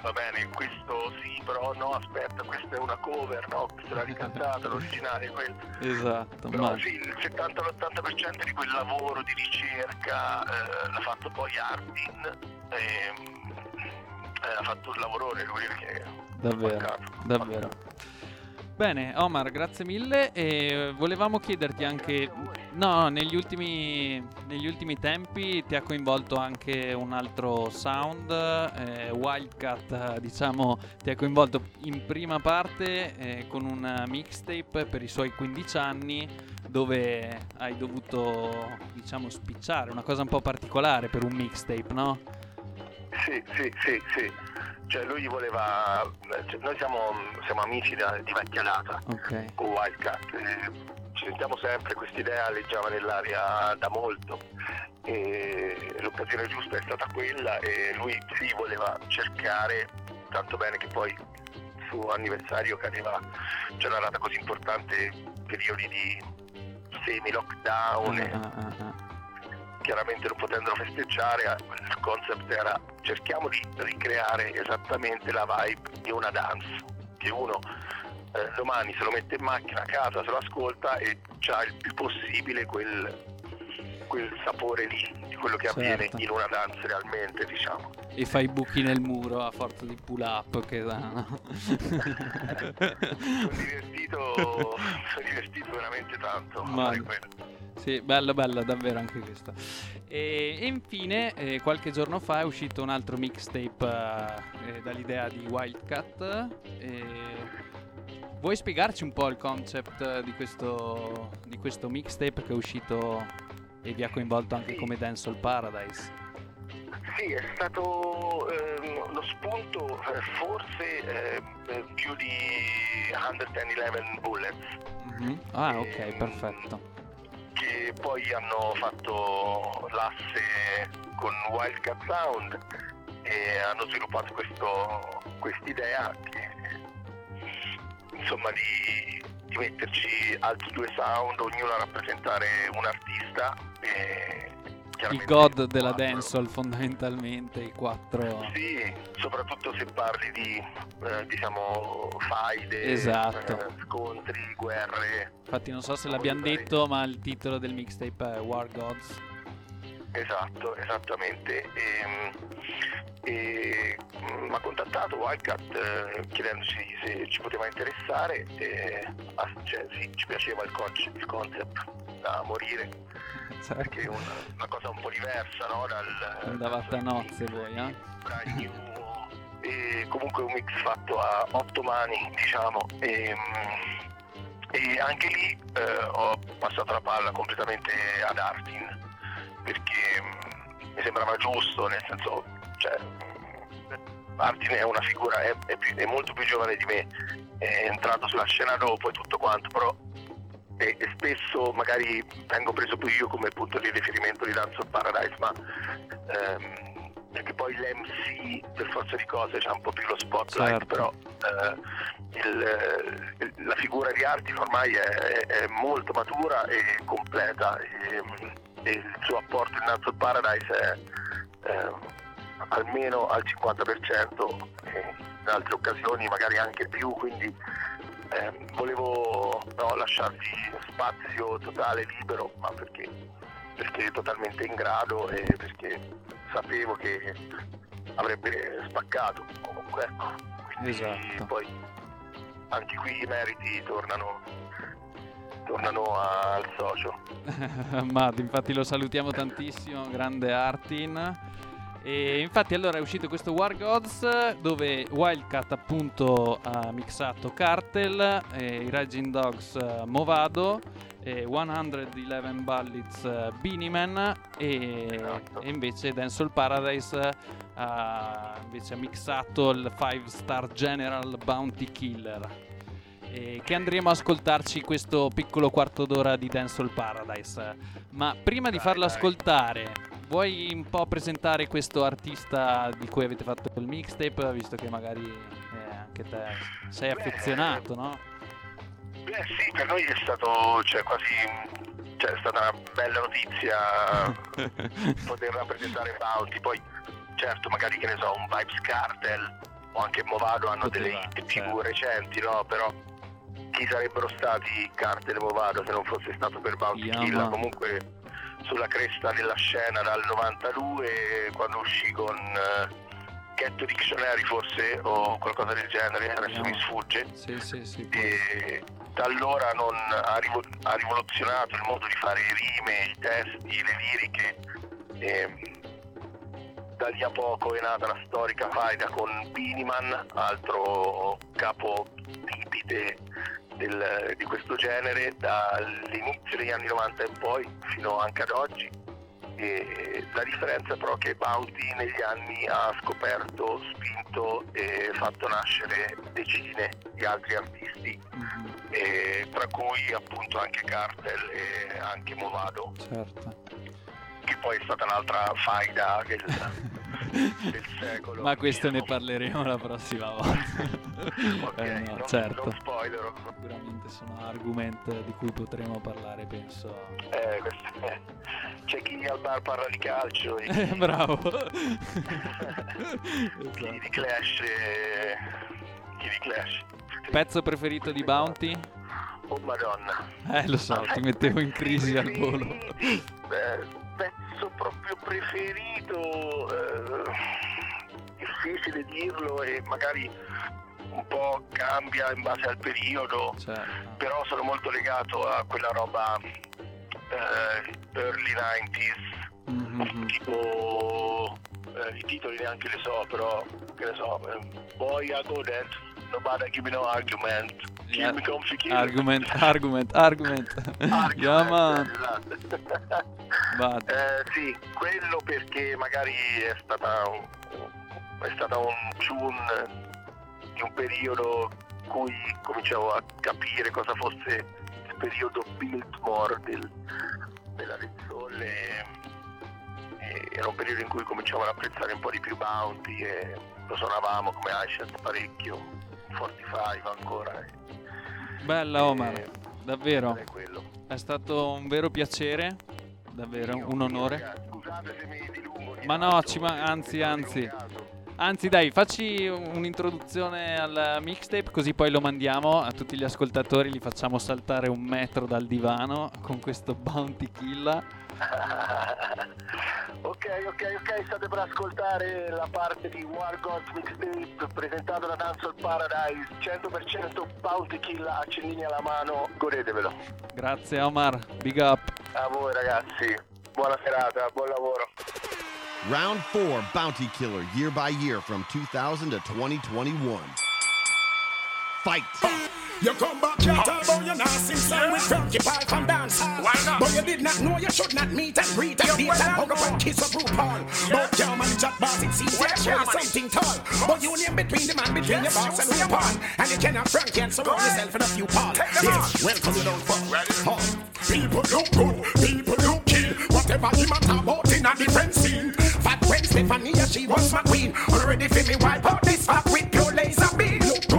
va bene, questo sì, però no, aspetta, questa è una cover, no, questa l'ha ricantata, l'originale è quella. esatto, Però ma sì, il 70-80% di quel lavoro di ricerca eh, l'ha fatto poi Artin, ehm, eh, ha fatto un lavorone lui che davvero, mancato, davvero. Bene, Omar, grazie mille e volevamo chiederti anche... No, negli ultimi, negli ultimi tempi ti ha coinvolto anche un altro sound, eh, Wildcat, diciamo, ti ha coinvolto in prima parte eh, con un mixtape per i suoi 15 anni dove hai dovuto, diciamo, spicciare, una cosa un po' particolare per un mixtape, no? Sì, sì, sì, sì. Cioè lui voleva. cioè, noi siamo, siamo amici da- di vecchia data Ok, con Wildcat. eh, ci sentiamo sempre, questa idea leggiava nell'aria da molto. E l'occasione giusta è stata quella e lui sì voleva cercare, tanto bene che poi il suo anniversario cadeva, c'era una data così importante, periodi di semi-lockdown. Ah, ah, ah, ah. Chiaramente non potendolo festeggiare, eh, il concept era cerchiamo di ricreare esattamente la vibe di una dance, che uno eh, domani se lo mette in macchina a casa, se lo ascolta e c'ha il più possibile quel, quel sapore lì, di quello che avviene Certo. in una dance realmente, diciamo. E fai buchi nel muro a forza di pull up che da, no? Sono divertito, sono divertito veramente tanto a Ma-. Sì, bello, bello, davvero anche questo. E, e infine, eh, qualche giorno fa è uscito un altro mixtape eh, dall'idea di Wildcat. E vuoi spiegarci un po' il concept di questo, di questo mixtape che è uscito e vi ha coinvolto anche come Dancehall Paradise? Sì, è stato ehm, lo spunto eh, forse eh, eh, più di 111 Bullets, Mhm. Ah, ok, Ehm, perfetto. Che poi hanno fatto l'asse con Wildcat Sound e hanno sviluppato quest'idea insomma di, di metterci altri due sound, ognuno a rappresentare un artista e Il god della dancehall fondamentalmente, i quattro... Sì, soprattutto se parli di eh, diciamo faide, Esatto. eh, scontri, guerre. Infatti non so se l'abbiamo detto, ma il titolo del mixtape è War Gods. Esatto, esattamente. E, e mm, mi ha contattato Wildcat eh, chiedendoci se ci poteva interessare e ah, cioè, sì, ci piaceva il, conce- il concept da morire Certo. perché è una, una cosa un po' diversa no? dal Andavate a nozze voi, eh? e comunque un mix fatto a otto mani diciamo e, mm, e anche lì eh, ho passato la palla completamente ad Artin perché mm, mi sembrava giusto nel senso cioè mm, Artin è una figura è, è più- è molto più giovane di me è entrato sulla scena dopo e tutto quanto però e, e spesso magari vengo preso più io come punto di riferimento di Dance of Paradise ma ehm, perché poi l'MC per forza di cose c'ha un po' più lo spotlight Certo. però eh, il- il- la figura di Artin ormai è, è molto matura e completa e, e il suo apporto in Dance of Paradise è ehm, almeno al 50% e in altre occasioni magari anche più quindi ehm, volevo no, lasciargli spazio totale libero ma perché, perché è totalmente in grado e perché sapevo che avrebbe spaccato comunque ecco. quindi Esatto. poi anche qui i meriti tornano tornano al socio Matt, infatti lo salutiamo tantissimo, grande Artin. E infatti allora è uscito questo War Gods dove Wildcat appunto ha mixato Cartel, eh, i Raging Dogs eh, Movado, eh, 111 Bullets eh, Beanie e, Esatto. e invece Dancehall Paradise eh, ha invece mixato il 5 Star General Bounty Killer e che andremo a ascoltarci questo piccolo quarto d'ora di Dancehall Paradise. Ma prima di Dai, farlo dai. ascoltare, vuoi un po' presentare questo artista di cui avete fatto il mixtape, visto che magari eh, anche te sei Beh, affezionato, no? Beh sì, per noi è stato cioè, quasi cioè, è stata una bella notizia poter rappresentare Bounty, poi certo magari che ne so, un Vibes Cartel o anche Movado hanno Poteva, delle hit più certo. recenti, no? Però chi sarebbero stati Cartel e Movado se non fosse stato per Bounty Yeah, Kill? man. Comunque sulla cresta della scena dal 92 quando uscì con eh, Get Dictionary forse o qualcosa del genere, adesso Yeah. mi sfugge sì, sì, sì. e da allora non ha, rivo- ha rivoluzionato il modo di fare le rime, i testi, le liriche. E da lì a poco è nata la storica faida con Biniman, altro capo tipite del- di questo genere dall'inizio degli anni 90 in poi fino anche ad oggi. E la differenza però è che Bounty negli anni ha scoperto, spinto e fatto nascere decine di altri artisti Mhm, e tra cui appunto anche Cartel e anche Movado, certo. Che poi è stata un'altra faida del, del secolo. Ma questo ne parleremo la prossima volta. Ok, Eh, no, non, certo. non spoilerò. Sicuramente sono argomenti di cui potremo parlare, penso. Eh, questo- eh, C'è chi al bar parla di calcio Eh, chi, bravo. chi di esatto. Clash. Chi di Clash. Pezzo preferito di Bounty? Oh madonna. Eh, lo so, ti mettevo in crisi al volo. Beh, pezzo proprio preferito, eh, difficile dirlo e magari un po' cambia in base al periodo, Certo. però sono molto legato a quella roba eh, early 90s, Mhm. tipo eh, i titoli neanche li so, però che ne so, eh, Boy I go nobody give me no argument, kill Yeah. me kill. Argument, argument, argument. Argument, Yeah, man. esatto. Eh, sì, quello perché magari è stata un, è stata un tune di un periodo in cui cominciavo a capire cosa fosse il periodo Biltmore del, della e era un periodo in cui cominciavo ad apprezzare un po' di più Bounty e lo suonavamo come iShot parecchio, 45 ancora. Bella Omar, e- davvero. è. È stato un vero piacere. Davvero, Io- un io, onore. ragazzi, Scusate se mi dilungo. di Ma no, ci ma- anzi, anzi. Anzi, dai, facci un'introduzione al mixtape, così poi lo mandiamo a tutti gli ascoltatori. Li facciamo saltare un metro dal divano con questo Bounty Kill. ok, ok, ok, state per ascoltare la parte di War Gods Mixtape presentato da Dancehall Paradise, 100% Bounty Kill, accendini alla mano, godetevelo. Grazie Omar, big up. A voi ragazzi, buona serata, buon lavoro. Round 4 Bounty Killer year by year from 2000 to 2021. Fight! You come back here, talk about your nasty song with Frankie Paul from dance hall. But you did not know you should not meet and greet and date and hug up and kiss a RuPaul. But your man chat boss, it seems like you're something tall. But you name between the man between your boss and RuPaul. And you cannot Frankie and surround yourself in a few Paul. Yes, welcome you don't fuck. Oh. People look good, people look kill. Whatever him a talk about in a different scene. Fat when Stephanie, she was my queen. Already feel me wipe out this fat with pure laser beam. Look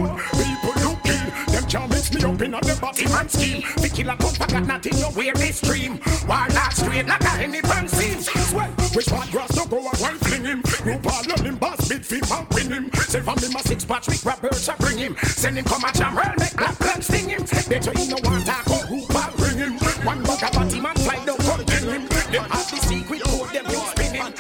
can't mix me up in a the body man scheme. The killer come forgot nothing, you wear this stream. Why not straight like a any pan seams? Well, which one grass to go and one fling him? You ball on him, boss, big feet, man, win him. Say from him a six patch, with Roberts, I bring him. Send him come a jam, well, make black plan sting him. Better in no one talk, or who ball bring him. One bug a body man, fly down, come kill him. Them have the secret code, them you spin him.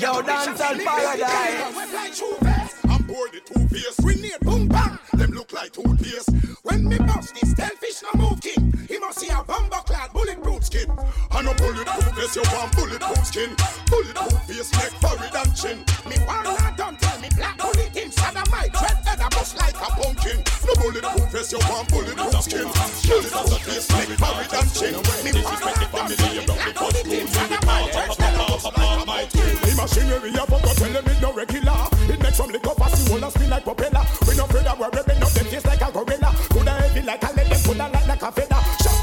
Yo, Dancehall Paradise. I'm bored the two face. Grenade, boom, bang. Look like toothpaste. When me bust this selfish no move king. He must see a bomber clad skin. And a bulletproof face, you want bulletproof skin. Bulletproof face, neck, forehead and chin. Me want not done tell me black bullet him. Sodomite, dread head a bust like a pumpkin. No bulletproof face, you want bulletproof skin. Bulletproof face, neck, forehead and chin. Me want not done tell me black bullet him. Sodomite, dread head a bust like a pumpkin. The machinery up, but tell them it no regular. It makes lick up as you wanna spin like propeller. We no afraid of we're ripping up them face like a gorilla. Coulda heavy like a lead, them coulda light like a feather.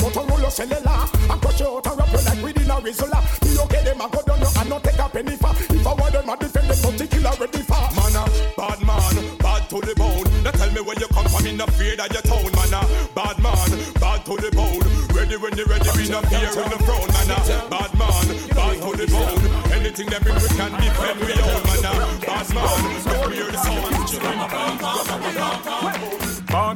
Motorola cellular. And crush you out and wrap you like within a Rizzola. Be okay, them a go down you and not take a penny for. If I want them a defend them, not to kill a ready for. Man a bad man, bad to the bone. Now tell me where you come from, in the fear of your town, man a bad man, bad to the bone. Ready when you ready, we no fear in the throne, man a bad man, bad to the bone. Anything that we can defend we own, man a bad man. Don't hear the sound.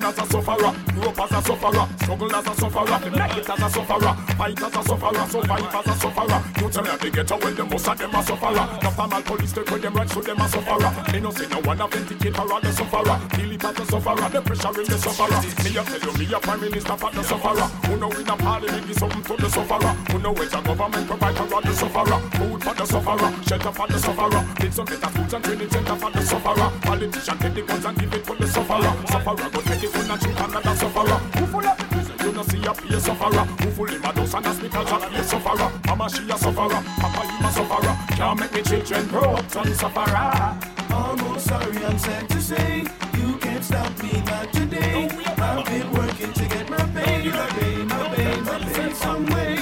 As a sufferer, grew up as a sufferer, struggle as a sufferer, make it as a sufferer, fight as a sufferer, survive as a sufferer. You tell me they get away, the most of them a sufferer. The formal police take with them right, so them a sufferer. Me no say no one authenticate or the sufferer. Feel it as a sufferer, the pressure in the sufferer. Me a tell you, me a prime minister for the sufferer. Who know in a parliament give something to the sufferer. Who know it's a government provide for the sufferer. Food for the sufferer, shelter for the sufferer. Need some better foods and training center for the sufferer. Politician take the guns and give it to the sufferer. Sufferer go take it and treat another sufferer. Who full of prison, you no see a a sufferer. Who full in dose and a be a sufferer. Mama she a sufferer, Papa you a sufferer. Can't make me children grow up to sufferer. Almost sorry, I'm sad to say you can't stop me not today. I've been working to get my pay, my pay, my pay, my pay some way.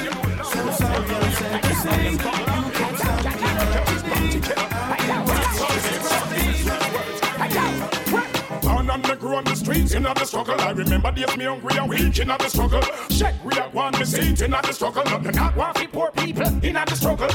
So sorry, I'm sad to say on the streets in the struggle. I remember days me hungry and weak in the struggle. Check we are one me seat in the struggle. Nothing not want for poor people in the struggle.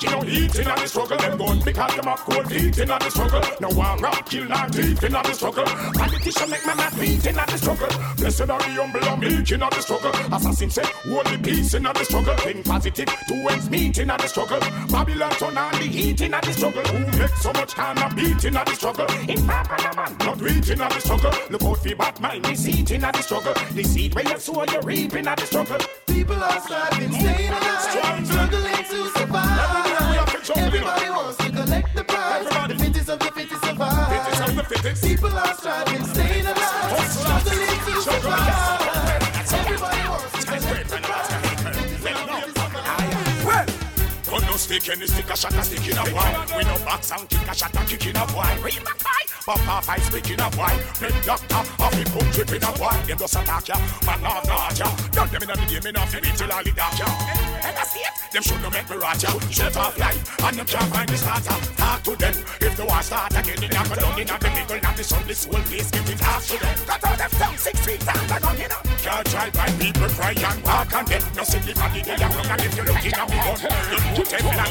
Marching no heat in the struggle. Them gun because them have cold feet in the struggle. No one rock kill and thief in the struggle. Politician make my mouth beat in the struggle. Blessed are the humble and meek in the struggle. Assassin say the peace in the struggle. Think positive two ends meet in the struggle. Babylon turn on the heat in the struggle. Who make so much kind of beat in the struggle? In Papa man, not reach in the struggle. Look out for bad mind, this heat in the struggle. The seed where you sow, you reap in the struggle. People are striving, staying alive, struggling to survive. try to stay. Don't stick any stick a shot a stick in a boy. We no box and kick a shot a kick in a boy. Read my boy. Pop off I speak in a boy. Big doctor off him put trip in a boy. Them just attack ya, man not not ya. Done them in a the game enough to beat till all dark ya. And I see it. Them should no make me rot ya. Shut off life and them can't find the starter. Talk to them if the war start again. They not go down in the middle, not the sun. This whole place give it to them. Cut out them down six feet down the gun, you. Can't try by people cry and walk and then no see the they are wrong and if you look in a gun, put them Black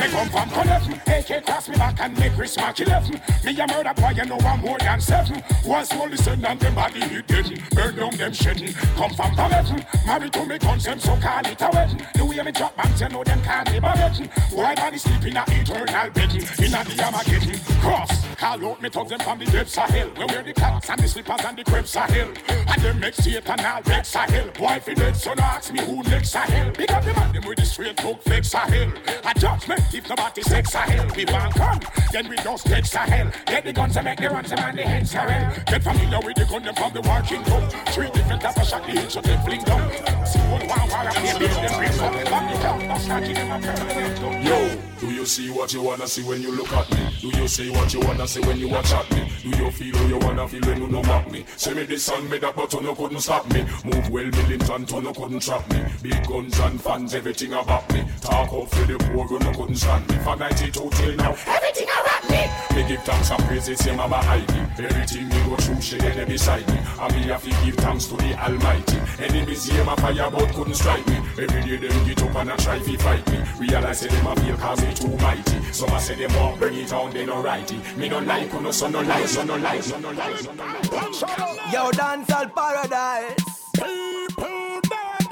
Me come from Connecticut. AK cross me back and make Chris Mark 11. Me a murder boy, you know I'm more than seven. Was only send on them body dead. Burn down them shedding. Come from Paveton. Married to me guns, so call. The way me drop you know them can't be barretting. Why body sleep in eternal bedding. In a the Armageddon. Cross. Call out me thugs from the depths of hell. Where wear the clocks and the slippers and the crepes of hell. And them make Satan all vex of hell. Why fi dead son ask me who next of hell. Big up the man them with the straight talk flex of hell. A judgment if nobody sex of hell. We want come, then we just text of hell. Get the guns and make the runs and the heads of hell. Get familiar with the gun them from the working room. Three different types of shot the hit so they fling down. See one one and they build them bring up. From the top, not snatching them a permanent Yo, do you see what you wanna see when you look at me? Do you say what you wanna say when you watch at me? Do you feel how you wanna feel when you no mock me? Say me this song, me that, but you no couldn't stop me. Move well, militant, you no couldn't trap me. Big guns and fans, everything about me. Talk up for the poor, you no couldn't stand me. From 92 till now, everything around me. Me give thanks and praises, say mama me. Everything me go through, she there beside me. And me have to give thanks to the Almighty. Enemies here, my fire, but couldn't strike me. Every day them get up and a try to fight me. Realize say them a feel cause me too mighty. Some a say them won't bring it on, they no righty. Me no like, no son no like, son no like, son no like, son no like. Yo, dancehall paradise. People dead.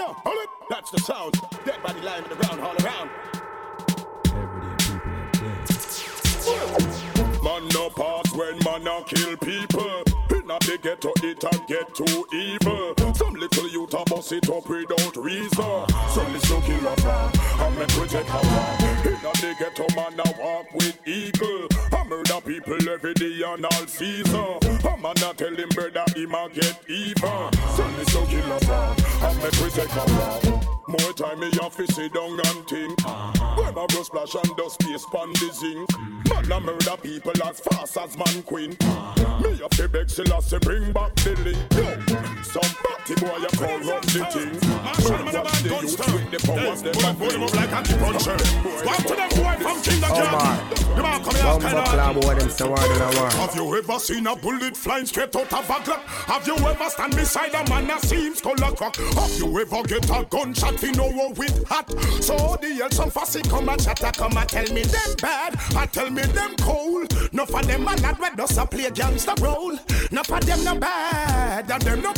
That's the sound. Dead body lying in the ground, all around. Man no pass when man a kill people. A big ghetto it a get too evil. Some little youth a bust it up without reason. Some little killer plan and make we take a walk. In a big ghetto man a walk with eagle. I murder people every day and all season. A man a tell him brother him a get even. Some little killer plan and make we a walk. More time me have to sit down and think. When I go splash and dust space pon the zinc. Man a murder people as fast as man queen. Me have to beg Selassie bring back the link. Some party boy a corrupt the thing. Well, watch the youth with the powers them a bring. like anti-puncher. One to them boy from kindergarten. The man come here kind of club with them, so I don't know have you ever seen a bullet flying straight out of a Glock? Have you ever stand beside a man that seems skull a crack? Have you ever get a gunshot fi know what with hat? So the hell some fussy come and chatter come and tell me them bad, I tell me them cold. No for them a lad where does a play gangster role. No for them no bad and them no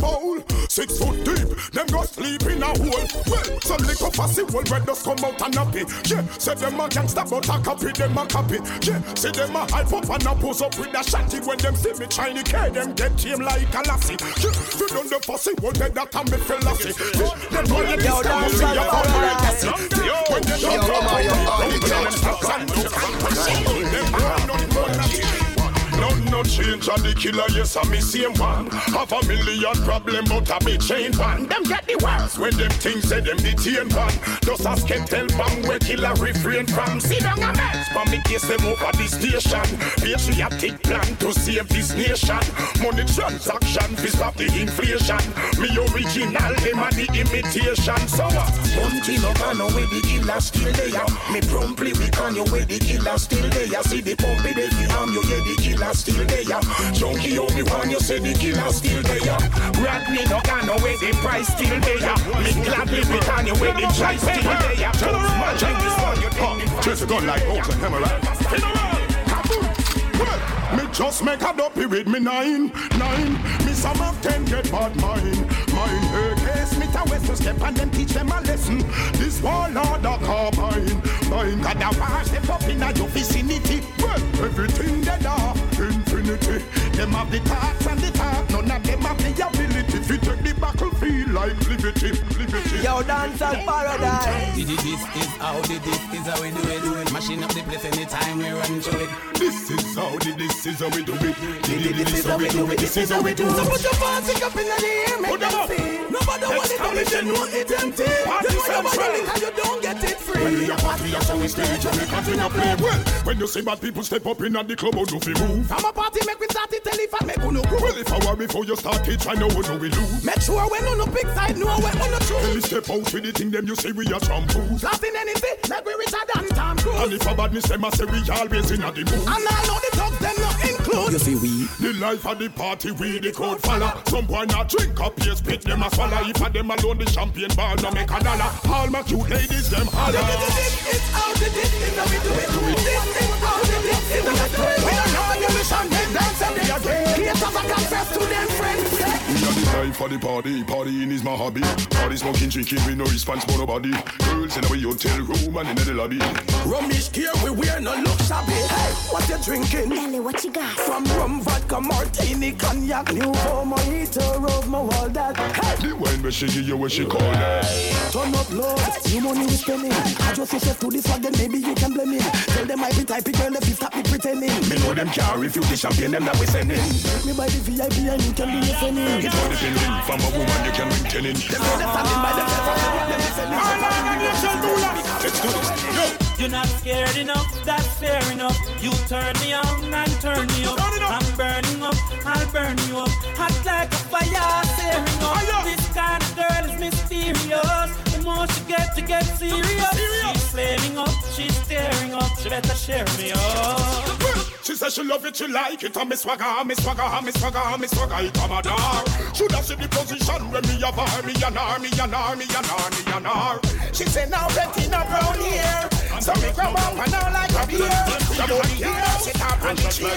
Six foot deep, them go sleep in a hole. Well, some little fussy will where does come out and happy. Yeah, say them a gangster but a copy them a copy. Yeah, say them a hype up and a pose up with a shotty when them see me trying to carry them get him like a lassie. Yeah, you done the fussy one that that feel lassie. Yeah, them know you Yo, this time dance will be all a over. legacy. Yeah, when they Yo, don't come on, yo, come all out, the them gangsters. and no compassion. Them run on money. None no change and the killer, yes, I'm the same one. Have a million problem, but I be chain one. Them get the worst when them things say them detain one. Just ask can tell bam where killer refrain from. See down a mess, but me case them over the station. Patriotic plan to save this nation. Money transaction, fi stop the inflation. Me original, them are the imitation. So what? One kilo man away the killer still there. Me promptly we can you where the killer still there. See the pump you arm you yeah the killer still there. Junkie on me one you say the killer still there. Rat me no can no where the price still there. Me gladly we can you where the price still there. Check this one you me Chase a gun like Oaks and Hammerite. well, me just make a dopey with me nine, nine. Me some of ten get bad mind, mind. AK Smith and Wesson step and them teach them a lesson. This wall order carbine, mine. Got a wash step up in a your vicinity. Well, everything they are infinity. Them have the thoughts and the talk, none of them have the ability. If you take the battlefield like liberty, liberty. dance dancehall paradise. This is how the this is how we do it. Mashing up the place anytime we run through it. This is how the this is how we do it. This is how we do it. This is how we do it. So put your fancy up in the air, make them them up. see. Nobody want it, only they know it empty. Party You know nobody central. you don't get it free. When we a party, that's how we stay. Jamaican we not play well. When you see bad people step up in at the club, oh, no fi move. I'm a party, make we start it, tell if I make uno groove. Well, if I were before you start it, I know who know we lose. Make sure when uno pick side, know when uno choose. When we step out with the thing, them you say we are shampoos. Blasting anything, like we richer than Tom Cruise. And if a badness, them a say we always in a the mood. And I know the thugs, them not include. You see we The life of the party, we the code follow. Some boy not drink up, yes, spit them a swallow. If a them alone, the champagne ball no make a dollar. All my cute ladies, them holler. It's out the dick, it's how we do it. This is out the dick, it's how we do it. We are not the mission, they dance every day. Creators are confess to them friends. We are the for the party, partying is my hobby. Party smoking, drinking, we no response for nobody. Girls in our hotel room and in the lobby. Rum is here, we wear no look shabby. Hey, what you drinking? Ellie, what you got? From rum, vodka, martini, cognac, new mojito, rub my all that. Hey, The wine where she give you what she call it. turn up low, new money we spending. I just say to this one, then maybe you can blame me. Tell them I be type of girl, if you stop me pretending. Me know them can't refuse the champagne, them that we sending. Take me by the VIP and you can be a friend. It's for the building, from a woman you can ring ten in. Them know them standing by themselves, and them listening. Let's do this. Yo. You're not scared enough, that's fair enough. You turn me on and turn me up. I'm burning up, I'll burn you up. Hot like a fire, searing up. This kind of girl is mysterious. The more she gets, she gets serious. She's flaming up, she's staring up. She better share me up. She says she love it, she like it, and me swagger, me swagger, me swagger, me swagger, it come a dar. Should have seen the position when me have her, me and her, me and her, me and her, me and her. She said now Bettina brown here. So me grab up and now like a beer. Grab out the ear, sit up on the chair.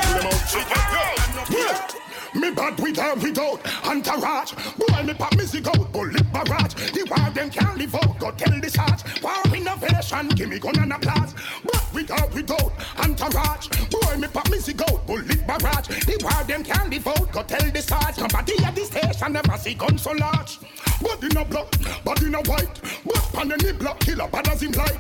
Yeah. Me bad with her without entourage. Boy, me pop zig out, bullet barrage The war them can't live out, go tell the charge. War innovation, give me gun and applause But with her without entourage. Boy, me pop zig out, bullet barrage The war them can't live out, go tell the charge. Somebody at the station, never see gun so large. Body no black, body no white. But pan any black killer, bad as him like.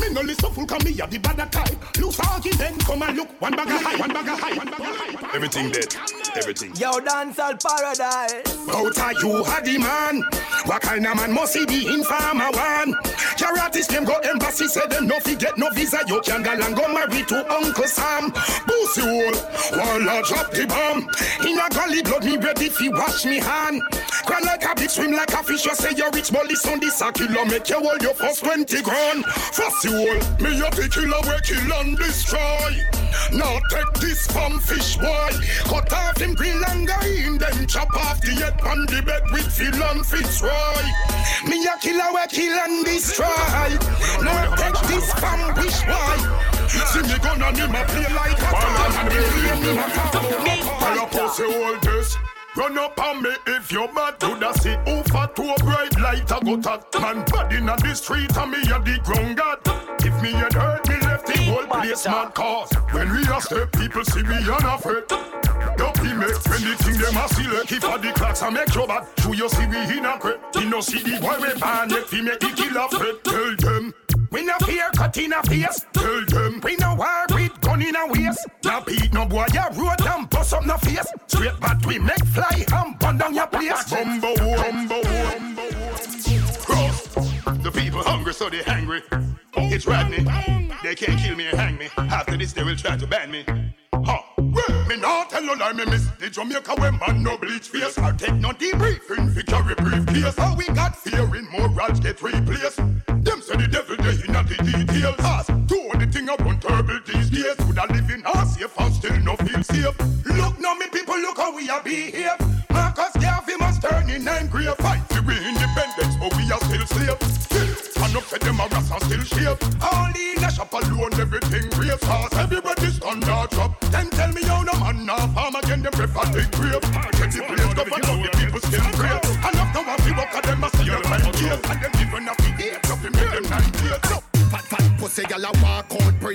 Me no listen full, come me a the bad type. Loose argument, come and look. One bag of high, one bag of high, one bag of high. Everything dead, everything Yo, dance all paradise. out of you had the man. What kind of man must he be in farmer one? Your artist them go embassy, say them no fi get no visa. You can go and go marry to Uncle Sam. Boost you all, while I drop the bomb. In a gully blood, me ready fi wash me hand. Cry like a bitch, swim like a fish. You say you're rich, but this on this a killer make you hold your first 20 grand. First you all, me a the killer we kill and destroy. Now take this from fish boy. Cut off him green and in then chop off the head on the bed with Phil and Fitzroy. Me a killer we kill and destroy. Now take this from fish boy. See me gonna name a play like a tar and me a tar. Fire pussy all this. Run up on me if you're mad to the see over to a bright light I go tat Man bad in the street and me a the ground god If me had hurt me left the whole place man cause When we a step people see we unafraid Don't be make when the thing them a see like if a the clocks a make your bad True you see we in a crep You know see the boy we ban yet we make the killer fret Tell them we no fear cut in a face. Tell them we no war with gun in a waist. Now beat no boy ya road and bust up no face. Straight but we make fly and burn down your place. Bumbo, bumbo, bumbo. The people hungry so they hungry. It's Rodney. They can't kill me and hang me. After this they will try to ban me. Huh. Well, me not tell no lie, me miss the Jamaica when man no bleach face. I take no debriefing carry briefcase. How we got fear in morals get replaced. Them say the devil they in the details. Ask to the thing I run terrible these days. Would I live in a safe and still no feel safe? Look now, me people, look how we are behave. Marcus Garvey must turn in grave. Fight for we say them a grass and still shape. Only in a shop alone, everything brave. Cause everybody stand or drop. Then tell me how no man now farm again, them prefer take grave. Get the place, go for the people still brave. Enough now, I feel walk them, I see all my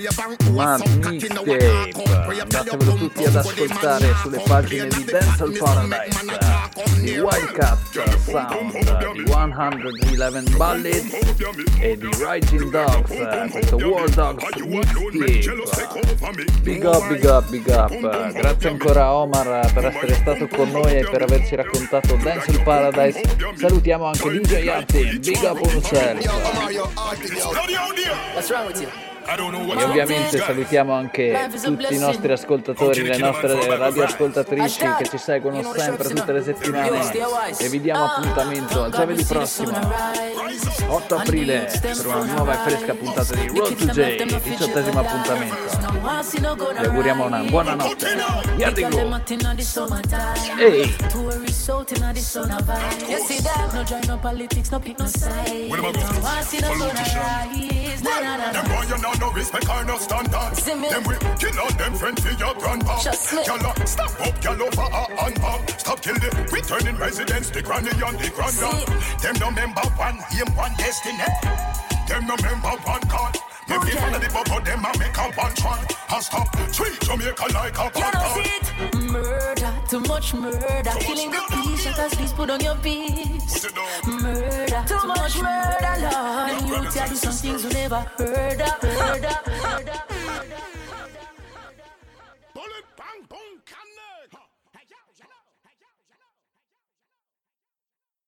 walk out, pray a bank, Manscape, andatevelo tutti ad ascoltare sulle pagine di Dental Paradise. di Wildcat Sound di 111 Ballads e di Rising Dogs questo War Dogs Mixtape big up big up big up. grazie ancora a Omar per essere stato con noi e per averci raccontato Dental Paradise. salutiamo anche DJ Artin big up on yourself What's wrong with you? E ovviamente salutiamo anche tutti i nostri ascoltatori, le nostre radioascoltatrici che ci seguono sempre tutte le settimane. E vi diamo appuntamento a giovedì prossimo, 8 aprile, per una nuova e fresca puntata di Road to J, diciottesimo appuntamento. Vi auguriamo una buona notte. Yardi Groove. Ehi! Them boy you know no respect or no standard. Them we kill out them friend for your grandpa. Gyal uh, stop up gyal over a and back. Stop kill the returning residents, the granny and the granda. Them no member one aim one destiny. Them no member one God. If you follow the bubble, them a make a one shot. And stop treat Jamaica like a You know see it? Murder, too much murder. Killing the peace, shut us please put on your peace. Murder, too much murder, Lord. Youth, yeah, do some things we never heard of, heard of, heard of.